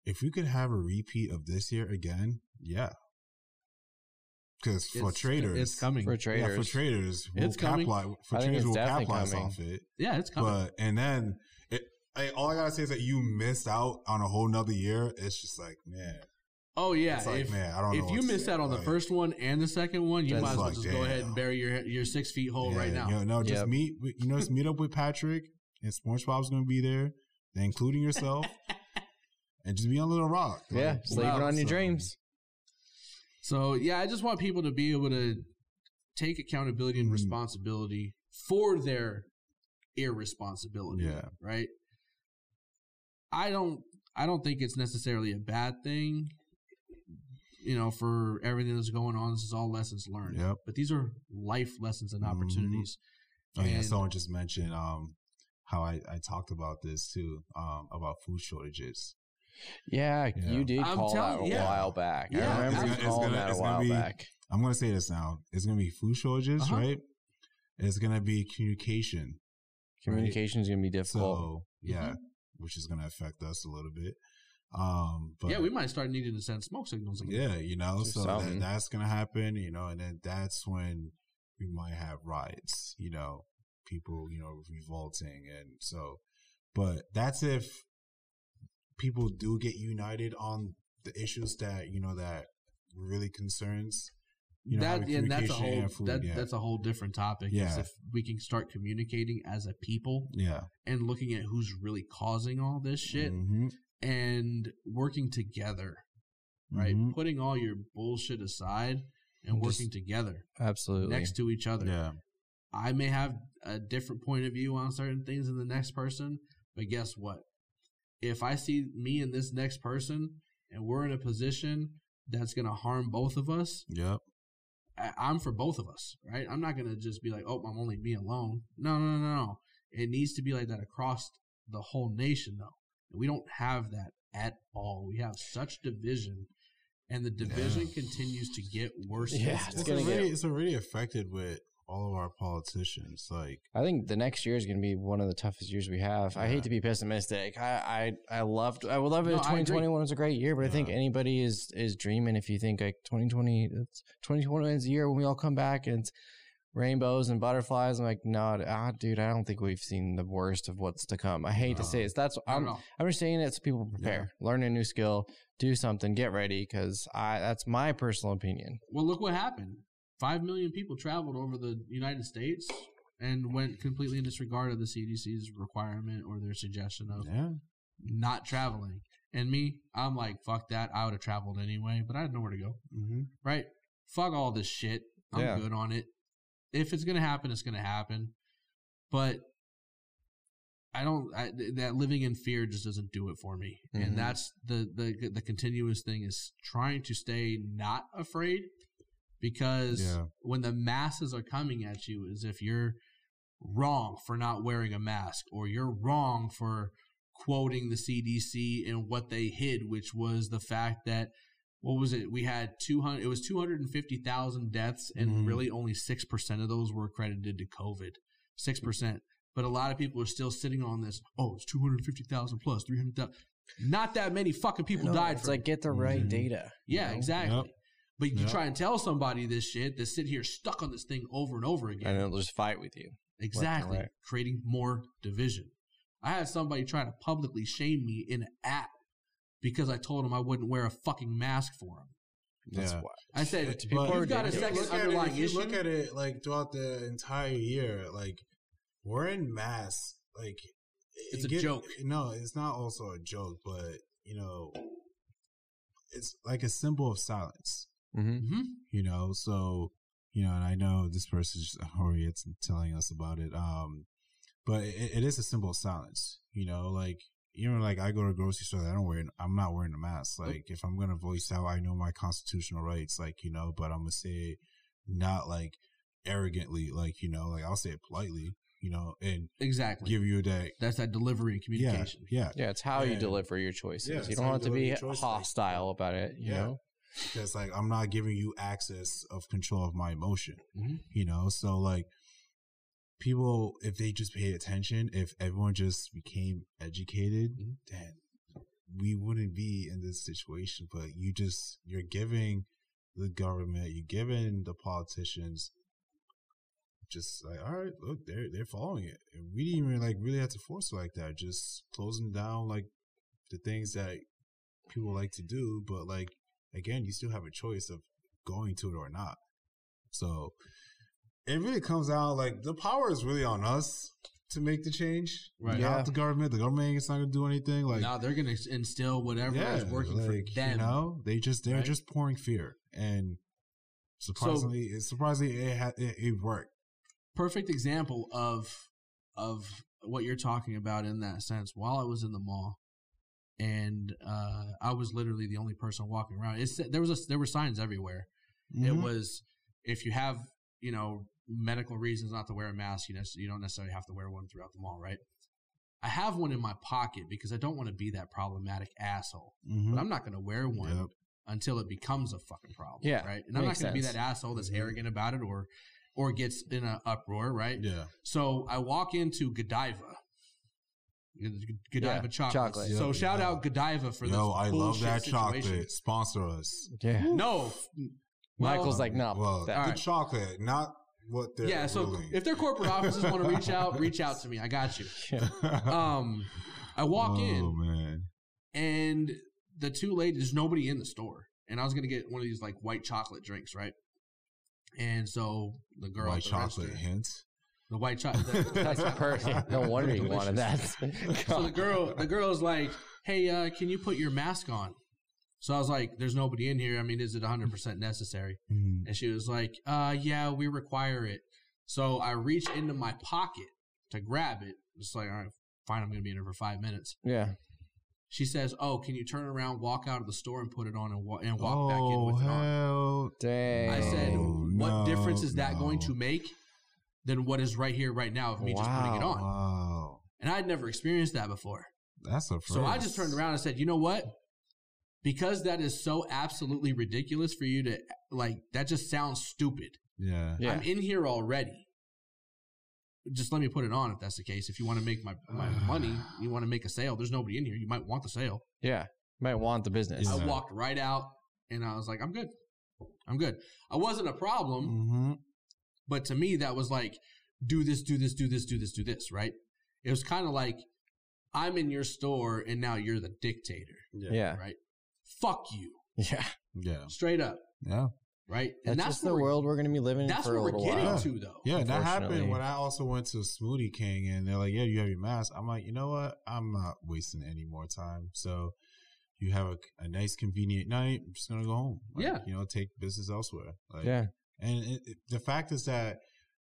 If we could have a repeat of this year again, yeah. Because for It's- traders, it's coming. For traders. Yeah, traders. for traders, we'll It's coming. capitalize. For I traders, we'll definitely capitalize coming. off it. yeah, it's coming. But and then it, I, all I gotta say is that you missed out on a whole nother year. It's just like man, oh yeah, it's like if, man, I don't know. if you what to missed out on the first one and the second one, you might as well like, just go ahead and bury your your six feet hole yeah, right now. You know, no, just Yep. meet. You know, just meet up with Patrick and SpongeBob's gonna be there, including yourself, *laughs* and just be on Little Rock. Yeah. Sleeping Wow. on your so- dreams. So yeah, I just want people to be able to take accountability and Mhm. responsibility for their irresponsibility. Yeah. Right. I don't. I don't think it's necessarily a bad thing. You know, for everything that's going on, this is all lessons learned. Yep. But these are life lessons and Mhm. opportunities. Oh yeah, And- someone just mentioned um how I, I talked about this too um about food shortages. Yeah, Yeah. you did I'm call that a yeah. while back. Yeah, I remember it's gonna- it's calling gonna- that a while be- back. I'm gonna say this now. It's gonna be food shortages, Uh-huh. right? It's gonna be communication. Communication is going to be difficult. So yeah, Mm-hmm. Which is gonna affect us a little bit. Um, but yeah, we might start needing to send smoke signals again. Yeah, you know, Do so that, that's gonna happen, you know, and then that's when we might have riots, you know, people, you know, revolting, and so, but that's if people do get united on the issues that you know that really concerns. You know, that and that's a whole food, that, yeah. that's a whole different topic. is Yeah. if we can start communicating as a people yeah, and looking at who's really causing all this shit Mhm. and working together, right? Mhm. Putting all your bullshit aside and Just- working together Absolutely. next to each other. Yeah, I may have a different point of view on certain things than the next person, but guess what? If I see me and this next person and we're in a position that's going to harm both of us, yep, I'm for both of us, right? I'm not going to just be like, oh, I'm only me alone. No, no, no, no. It needs to be like that across the whole nation, though. And we don't have that at all. We have such division, and the division continues to get worse. Yeah, it's it's, already get- it's already affected with all of our politicians. Like, I think the next year is going to be one of the toughest years we have. I hate to be pessimistic. I I, I loved. I would love it. No, if I agree. 2021 was a great year, but I think anybody is is dreaming if you think like 2020. 2021 is the year when we all come back and rainbows and butterflies. I'm like, no, ah, dude, I don't think we've seen the worst of what's to come. I hate to say it. That's I'm. I'm just saying it so people prepare, learn a new skill, do something, get ready. Because I that's my personal opinion. Well, look what happened. Five million people traveled over the United States and went completely in disregard of the CDC's requirement or their suggestion of yeah, not traveling. And me, I'm like, fuck that. I would have traveled anyway, but I had nowhere to go. hmm Right? Fuck all this shit. I'm Yeah. good on it. If it's gonna happen, it's gonna happen. But I don't. I, th- that living in fear just doesn't do it for me. Mhm. And that's the the the continuous thing is trying to stay not afraid because Yeah. when the masses are coming at you, as if you're wrong for not wearing a mask or you're wrong for quoting the CDC and what they hid, which was the fact that what was it? We had 200 it was 250,000 deaths and Mhm. really only 6% of those were accredited to COVID. 6%. But a lot of people are still sitting on this, oh, it's 250,000 plus 300,000. Not that many fucking people No, died It's from like it. get the right Mhm. data. Yeah, know? exactly. Yep. But you Yep. try and tell somebody this shit, they sit here stuck on this thing over and over again. And they'll just fight with you. Exactly. right. Creating more division. I had somebody try to publicly shame me in an app because I told him I wouldn't wear a fucking mask for him. That's Yeah. why. I said, But people you've got a second look at it- if you issue. Look at it like throughout the entire year, like wearing masks, like It's it a joke. No, it's not also a joke, but you know, it's like a symbol of silence. Mm-hmm. hmm You know, so you know, and I know this person's Harriet's telling us about it. Um, but it, it is a symbol of silence. You know, like you know, like I go to a grocery store, I don't wear, I'm not wearing a mask. Like if I'm gonna voice out, I know my constitutional rights. Like you know, but I'm gonna say it not like arrogantly. Like you know, like I'll say it politely. You know, and Exactly. give you that. That's that delivery and Yeah, communication. yeah. Yeah, it's how you deliver your choices. Yeah, you don't how have to be choices. hostile about it. You Yeah. know, because like I'm not giving you access of control of my emotion. Mhm. You know, so like people, if they just paid attention, if everyone just became educated, Mhm. then we wouldn't be in this situation. But you just you're giving the government, you're giving the politicians. Just like, all right, look, they're they're following it. And we didn't even like really have to force it like that. Just closing down like the things that people like to do, but like again, you still have a choice of going to it or not. So it really comes out like the power is really on us to make the change, Right. Yeah. Not the government. The government is not going to do anything. Like now they're going to instill whatever is working for them. You know, they just they're Right? just pouring fear, and surprisingly, it's surprisingly it, ha- it it worked. perfect example of of what you're talking about in that sense. While I was in the mall, and uh, I was literally the only person walking around. It's there was a, there were signs everywhere. It Mhm. was if you have you know medical reasons not to wear a mask, you know you don't necessarily have to wear one throughout the mall, right? I have one in my pocket because I don't want to be that problematic asshole. Mhm. But I'm not going to wear one Yep. until it becomes a fucking problem. Yeah, right. And I'm not going to be that asshole that's Mhm. arrogant about it or or gets in an uproar, right? Yeah. So I walk into Godiva. Godiva Yeah, chocolates. chocolate. So Yep, shout out Godiva for Yo, this. I love that situation. chocolate. Sponsor us. yeah. No, Michael's well, like, no, Well, that- the Alright. chocolate, not what they're. yeah. So ruling. if their corporate offices want to reach out, *laughs* reach out to me. I got you. yeah. Um, I walk oh, in man. and the two ladies, there's nobody in the store, and I was gonna get one of these like white chocolate drinks, right? And so the girl, White the chocolate register- hints. The white chocolate. *laughs* That's perfect. No wonder you wanted that. So the *laughs* girl, the girl's like, "Hey, uh, can you put your mask on?" So I was like, "There's nobody in here. I mean, is it 100 percent necessary?" Mhm. And she was like, "Uh, yeah, we require it." So I reach into my pocket to grab it. It's like, all right, fine, I'm gonna be in here for five minutes. yeah. She says, "Oh, can you turn around, walk out of the store, and put it on, and, wa- and walk back in with it on?" hell. Dang. I said, Oh, "What no, difference is that going to make than what is right here, right now, of me just putting it on?" Wow, And I'd never experienced that before. that's a. First. So I just turned around and said, "You know what? Because that is so absolutely ridiculous for you to like. That just sounds stupid. Yeah. Yeah. I'm in here already. Just let me put it on if that's the case. If you want to make my, my *sighs* money, you want to make a sale. There's nobody in here. You might want the sale. Yeah. You Might want the business. Yeah. I walked right out and I was like, I'm good. I'm good. I wasn't a problem, Mm-hmm. But to me, that was like, do this, do this, do this, do this, do this, right? It was kind of like, I'm in your store and now you're the dictator, Yeah. right? Fuck you. Yeah. Yeah. Straight up, Yeah. right? That's, and that's just the we're- world we're going to be living in That's what we're getting while. to, though. Yeah, that happened when I also went to Smoothie King and they're like, Yeah, you have your mask. I'm like, you know what? I'm not wasting any more time. So you have a, a nice, convenient night. I'm just gonna go home. Like, Yeah. You know, take business elsewhere. Like, Yeah. And it, it- the fact is that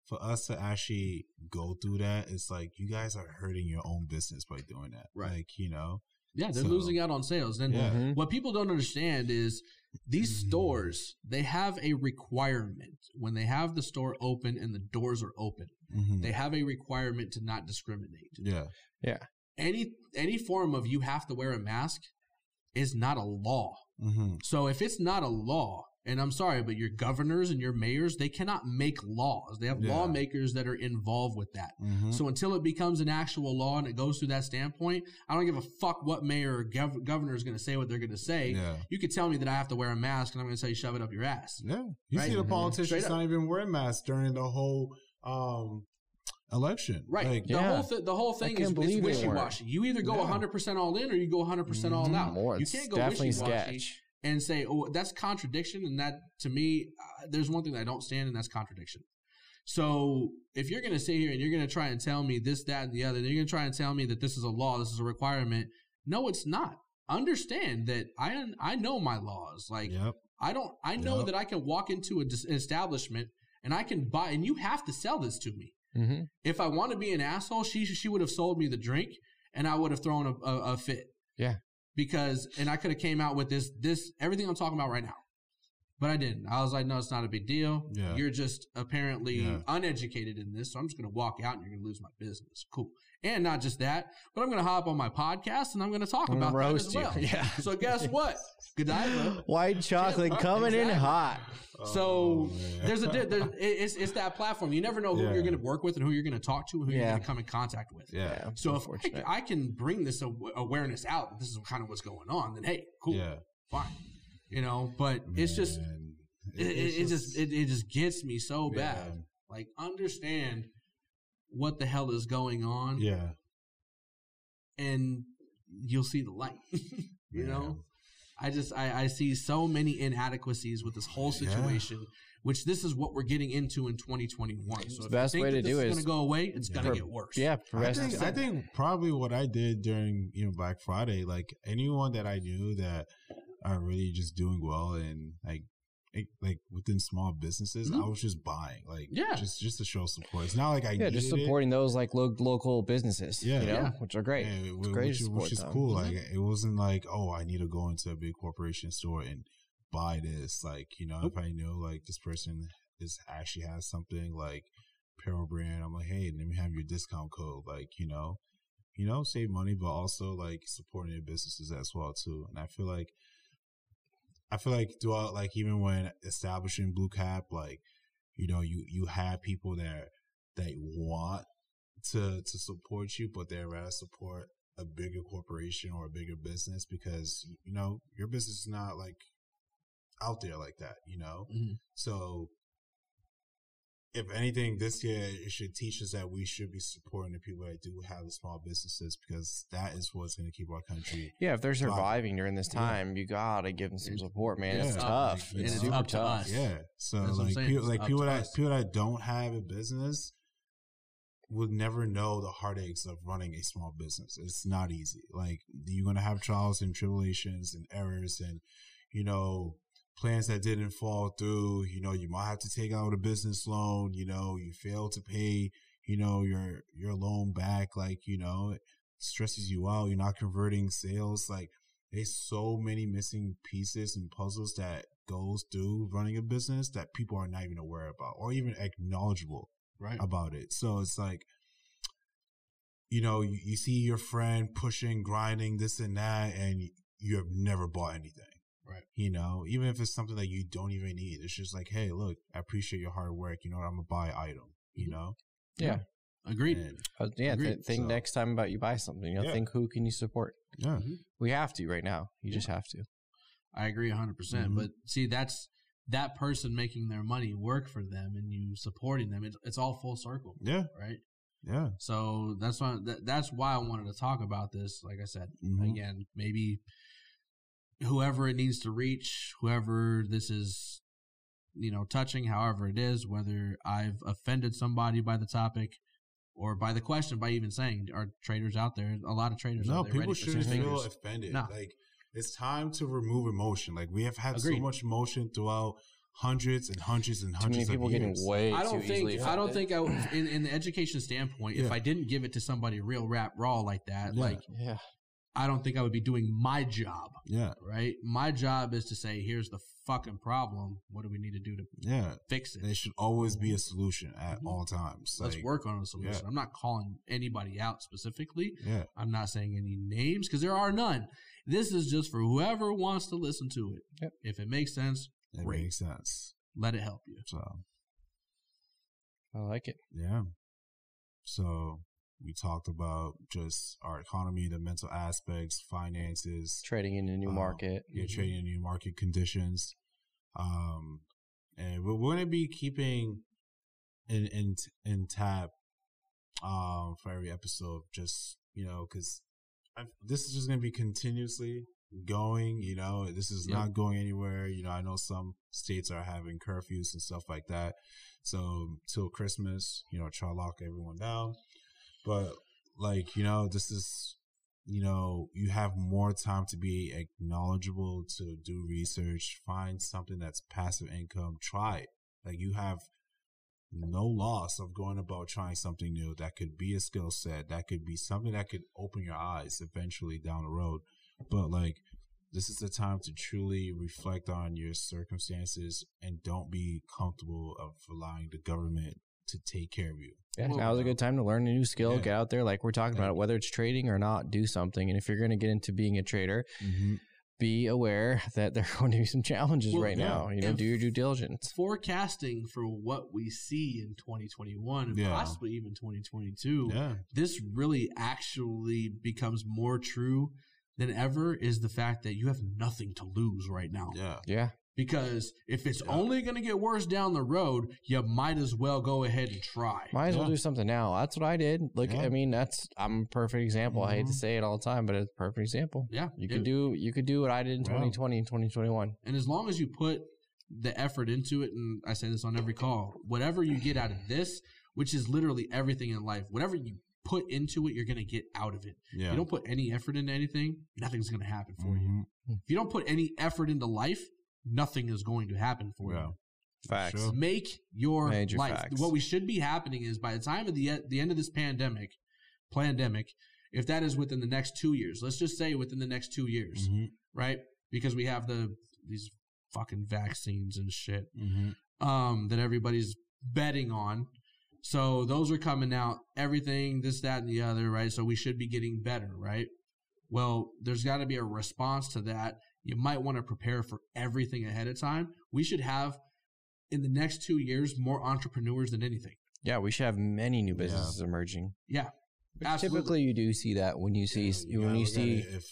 for us to actually go through that, it's like you guys are hurting your own business by doing that. Right. Like, you know, Yeah, they're So- losing out on sales. And Yeah. Mhm. what people don't understand is these Mm. stores, they have a requirement. When they have the store open and the doors are open, Mhm. they have a requirement to not discriminate. yeah. Yeah. Any any form of you have to wear a mask is not a law. hmm So if it's not a law, and I'm sorry, but your governors and your mayors, they cannot make laws. They have Yeah. lawmakers that are involved with that. hmm So until it becomes an actual law and it goes through that standpoint, I don't give a fuck what mayor or gov- governor is going to say what they're going to say. yeah. You could tell me that I have to wear a mask, and I'm going to tell you shove it up your ass. Yeah. You Right? see the politicians Straight up. not even wearing masks during the whole um election. Right. Like, the Yeah. whole th- the whole thing is, is wishy washy. You either go Yeah. 100 percent all in or you go 100 percent all Mhm. out. More. You can't go definitely wishy washy sketch. And say, "Oh, that's contradiction." And that, to me, uh, there's one thing that I don't stand, and that's contradiction. So if you're going to sit here and you're going to try and tell me this, that, and the other, then you're going to try and tell me that this is a law, this is a requirement. No, it's not. Understand that I I know my laws. Like Yep. I don't. I know Yep. that I can walk into a dis- an establishment and I can buy, and you have to sell this to me. hmm If I want to be an asshole, she she would have sold me the drink, and I would have thrown a, a, a fit. Yeah. Because and I could have came out with this this everything I'm talking about right now, but I didn't. I was like, no, it's not a big deal. Yeah. You're just apparently Yeah. uneducated in this, so I'm just gonna walk out and you're gonna lose my business. Cool. And not just that, but I'm gonna hop on my podcast and I'm gonna talk I'm about gonna that roast as you. *laughs* Yeah. So guess what? Godiva. White chocolate coming in hot. So Oh, there's a there's, it's it's that platform. You never know who Yeah. you're going to work with and who you're going to talk to and who you're going to come in contact with. yeah. So if. I, I can bring this awareness out, that this is kind of what's going on, then hey, cool, Yeah. fine, you know. But it's just it, it, it just it, it just gets me so bad. Yeah. Like understand what the hell is going on, Yeah. and you'll see the light. *laughs* you know. I just I, I see so many inadequacies with this whole Yeah. situation, which this is what we're getting into in 2021. So if best think way to this do is going to go away, it's going to for- get worse. Yeah, I progressive. think, I think probably what I did during you know Black Friday, like anyone that I knew that are really just doing well and like it- like within small businesses, Mhm. I was just buying, like Yeah. just just to show support. It's not like I yeah, just needed it. supporting those like lo- local businesses. Yeah. you know, Yeah. which are great. Yeah, It's great which, which is them. cool. Mhm. Like it wasn't like, oh, I need to go into a big corporation store and buy this. Like you know, Nope. if I know like this person is actually has something like apparel brand, I'm like, hey, let me have your discount code. Like you know, you know, save money, but also like supporting their businesses as well too. And I feel like. I feel like throughout, like even when establishing Blue Cap, like you know, you you have people that that want to to support you, but they'd rather support a bigger corporation or a bigger business because you know your business is not like out there like that, you know. Mhm. So if anything, this year it should teach us that we should be supporting the people that do have the small businesses because that is what's going to keep our country. Yeah, if they're surviving during this Yeah. time, you gotta give them some support, man. Yeah. It's It's tough. and It's it's super up to tough. us. Yeah. So That's like saying. people like people that us. people that don't have a business would never know the heartaches of running a small business. It's not easy. Like you're gonna have trials and tribulations and errors and you know plans that didn't fall through. You know you might have to take out a business loan. You know you fail to pay. You know your your loan back. Like you know it stresses you out. You're not converting sales. Like there's so many missing pieces and puzzles that goes through running a business that people are not even aware about or even acknowledgeable Right. about it. So it's like, you know, you, you see your friend pushing, grinding, this and that, and you, you have never bought anything. Right. You know, even if it's something that you don't even need, it's just like, hey, look, I appreciate your hard work. You know what? I'm gonna buy an item. You Mhm. know, Yeah. Agreed. And, Uh, yeah, th- think So- next time about you buy something. You know, Yeah. think who can you support. yeah, We have to right now. You just have to. I agree 100%. percent Mhm. But see, that's that person making their money work for them and you supporting them. It's, it's all full circle, yeah, right? yeah. So that's why that, that's why I wanted to talk about this. Like I said, Mhm. again, maybe whoever it needs to reach, whoever this is, you know, touching, however it is, whether I've offended somebody by the topic or by the question, by even saying, are traders out there? A lot of traders. No, out there people shouldn't feel figures. offended. No. Like it's time to remove emotion. Like we have had Agreed. so much emotion throughout hundreds and hundreds and Too many hundreds people of getting years. way I don't too think I don't think I w- in, in the education standpoint, if I didn't give it to somebody real rap raw like that, Yeah. like Yeah. I don't think I would be doing my job. yeah, Right? My job is to say, here's the fucking problem. What do we need to do to yeah. fix it? There should always be a solution at Mhm. all times. Let's Like, work on a solution. yeah. I'm not calling anybody out specifically. Yeah, I'm not saying any names because there are none. This is just for whoever wants to listen to it. Yep. If it makes sense, it Great. makes sense. let it help you. So I like it. yeah. So we talked about just our economy, the mental aspects, finances, Trading in a new Um, market. yeah, Mhm. trading in new market conditions. Um, and we're going to be keeping in in in tap um for every episode, just you know, because this is just going to be continuously going. You know, this is Yep. not going anywhere. You know, I know some states are having curfews and stuff like that. So till Christmas, you know, try to lock everyone down. But like, you know, this is you know, you have more time to be acknowledgeable, to do research, find something that's passive income, try it. Like you have no loss of going about trying something new. That could be a skill set. That could be something that could open your eyes eventually down the road. But like, this is the time to truly reflect on your circumstances and don't be comfortable of allowing the government to take care of you. Yeah, Well, now's a good time to learn a new skill. Yeah. Get out there, like we're talking Thank about, whether it's trading or not, do something. And if you're going to get into being a trader, Mm-hmm. be aware that there are *laughs* going to be some challenges Well, right yeah. now. You know, And do your due diligence. Forecasting for what we see in 2021 and Yeah. possibly even 2022. Yeah. this really actually becomes more true than ever is the fact that you have nothing to lose right now. Yeah. Yeah, Because if it's Yeah. only going to get worse down the road, you might as well go ahead and try. might as well do something now. That's what I did. Like, Yeah. I mean, that's I'm a perfect example. I hate to Mhm. say it all the time, but it's a perfect example. yeah, You it- could do you could do what I did in Yeah. 2020 and 2021. And as long as you put the effort into it, and I say this on every call, whatever you get out of this, which is literally everything in life, whatever you put into it, you're going to get out of it. Yeah. If you don't put any effort into anything, nothing's going to happen for you. Mhm. If you don't put any effort into life, nothing is going to happen for Yeah. you. Facts. Sure. Make your Major life. facts. What we should be happening is by the time of the the end of this pandemic, pandemic, if that is within the next two years, let's just say within the next two years, Mhm. right? Because we have the these fucking vaccines and shit Mhm. um, that everybody's betting on. So those are coming out, everything, this, that, and the other, right? So we should be getting better, right? Well, there's got to be a response to that. You might want to prepare for everything ahead of time. We should have, in the next two years, more entrepreneurs than anything. Yeah, we should have many new Yeah. businesses emerging. Yeah. Absolutely. Typically, you do see that when you see Yeah, when you see if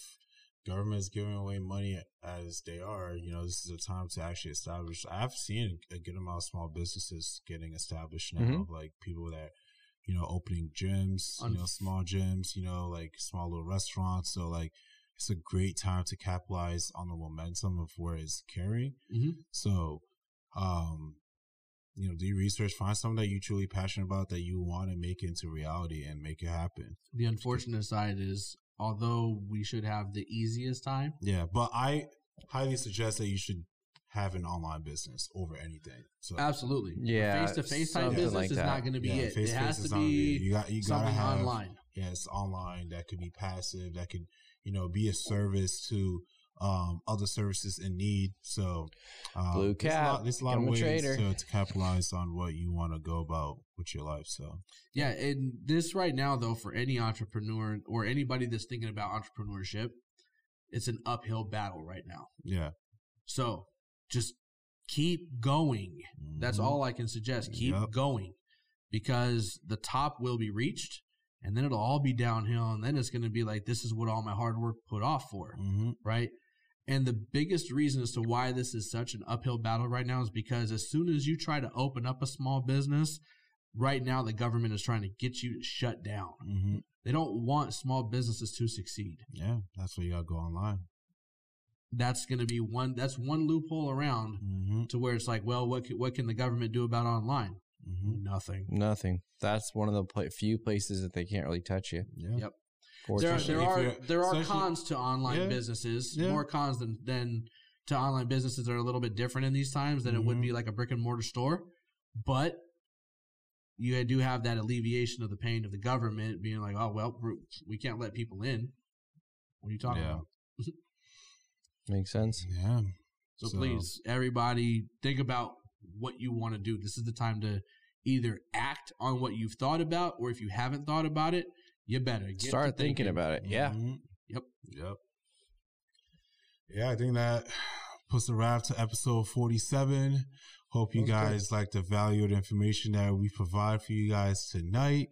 government is giving away money as they are, you know, this is a time to actually establish. I've seen a good amount of small businesses getting established now, Mhm. like people that, you know, opening gyms, you know, small gyms, you know, like small little restaurants. So, like, it's a great time to capitalize on the momentum of where it's carrying. Mhm. So, um, you know, do your research, find something that you're truly passionate about that you want to make into reality and make it happen. The unfortunate side is, although we should have the easiest time, Yeah, but I highly suggest that you should have an online business over anything. So absolutely, Yeah, face to face type business like is that. not going to be yeah, it. It face-to-face has to not be you got you gotta have online. Yeah, it's online that could be passive, that could you know be a service to um other services in need. So um, Blue there's a lot, there's a lot of ways trader. to, to capitalize on what you want to go about with your life. So Yeah, and this right now though, for any entrepreneur or anybody that's thinking about entrepreneurship, it's an uphill battle right now. yeah, So just keep going. That's Mhm. all I can suggest. Keep Yep. going because the top will be reached and then it'll all be downhill. And then it's going to be like, this is what all my hard work put off for. Mhm. Right. And the biggest reason as to why this is such an uphill battle right now is because as soon as you try to open up a small business, right now the government is trying to get you shut down. Mhm. They don't want small businesses to succeed. yeah, that's why you gotta go online. That's going to be one. That's one loophole around hmm to where it's like, well, what can, what can the government do about online? Hmm Nothing. Nothing. That's one of the pla few places that they can't really touch you. Yeah. Yep. There, Especially there are there are cons to online Yeah. businesses. Yeah. More cons than than to online businesses that are a little bit different in these times than it would be like a brick and mortar store. But you do have that alleviation of the pain of the government being like, oh well, we're- we can't let people in. What are you talking Yeah. about? Makes sense. Yeah. So, So- please, everybody, think about what you want to do. This is the time to either act on what you've thought about, or if you haven't thought about it, you better get Start thinking about it. Yeah. Mhm. Yep. Yep. Yeah, I think that puts a wrap to episode 47. Hope you That good. guys like the value valued information that we provide for you guys tonight.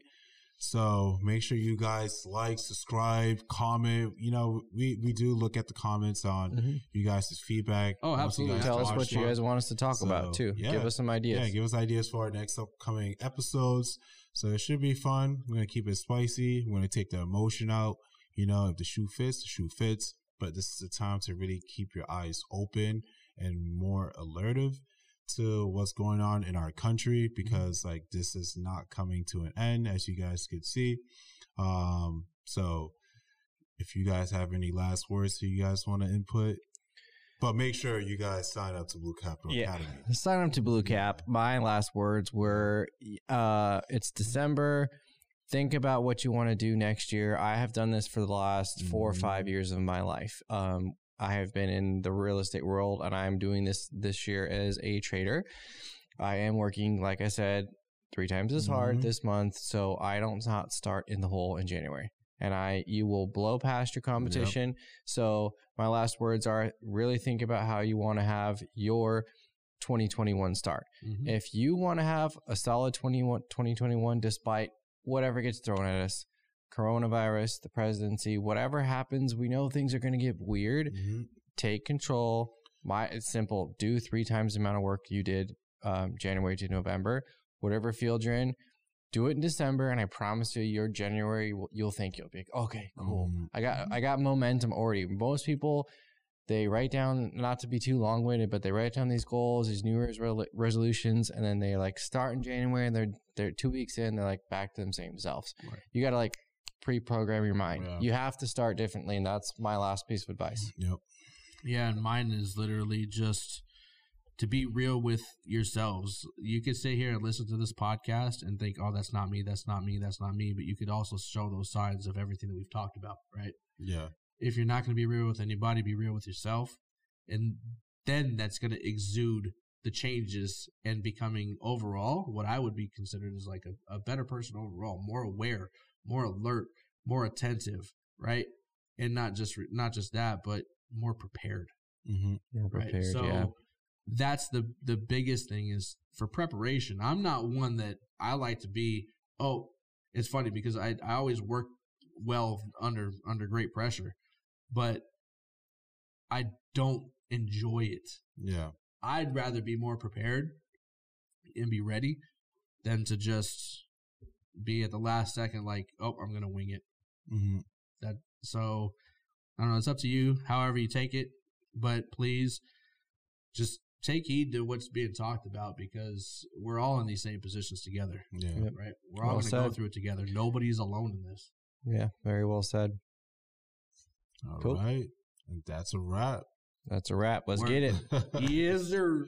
So make sure you guys like, subscribe, comment. You know, we, we do look at the comments on Mhm. you guys' feedback. Oh, Once you absolutely. guys Tell us what you guys want us to talk So, about too. yeah. Give us some ideas. Yeah, give us ideas for our next upcoming episodes. So it should be fun. We're gonna keep it spicy. We're gonna take the emotion out. You know, if the shoe fits, the shoe fits. But this is the time to really keep your eyes open and more alertive to what's going on in our country because like this is not coming to an end as you guys could see. Um, so if you guys have any last words that you guys want to input, but make sure you guys sign up to Blue Capital Yeah. Academy. *laughs* Sign up to Blue Cap. My last words were uh it's December. Think about what you want to do next year. I have done this for the last four or Mhm. five years of my life. Um I have been in the real estate world and I'm doing this this year as a trader. I am working, like I said, three times as hard Mhm. this month, so I don't not start in the hole in January. And I you will blow past your competition. So my last words are really think about how you want to have your 2021 start. Mhm. If you want to have a solid 21, 2021 despite whatever gets thrown at us, coronavirus, the presidency, whatever happens, we know things are going to get weird. Mhm. Take control. My it's simple. Do three times the amount of work you did um, January to November. Whatever field you're in, do it in December, and I promise you, your January you'll think you'll be like, okay, cool. Mhm. I got I got momentum already. Most people they write down not to be too long winded, but they write down these goals, these New Year's re- resolutions, and then they like start in January and they're they're two weeks in, they're like back to them same selves. Right. You got to like pre-program your mind. Yeah. You have to start differently, and that's my last piece of advice. Yep. Yeah, and mine is literally just to be real with yourselves. You could sit here and listen to this podcast and think, "Oh, that's not me. That's not me. That's not me." But you could also show those signs of everything that we've talked about, right? Yeah. If you're not going to be real with anybody, be real with yourself, and then that's going to exude the changes and becoming overall what I would be considered as like a, a better person overall, more aware, more alert, more attentive, right? And not just not just that, but more prepared Mm-hmm. Right? prepared, So yeah. that's the the biggest thing is for preparation. I'm not one that I like to be. Oh, it's funny because I I always work well under under great pressure, but I don't enjoy it. Yeah. I'd rather be more prepared and be ready than to just be at the last second like, oh, I'm gonna wing it. hmm That so I don't know. It's up to you, however you take it. But please, just take heed to what's being talked about because we're all in these same positions together, Yeah. Yep. right? We're all Well going to go through it together. Nobody's alone in this. Yeah, very well said. All right, Cool. And that's a wrap. That's a wrap. Let's We're- get it. *laughs* yes, sir.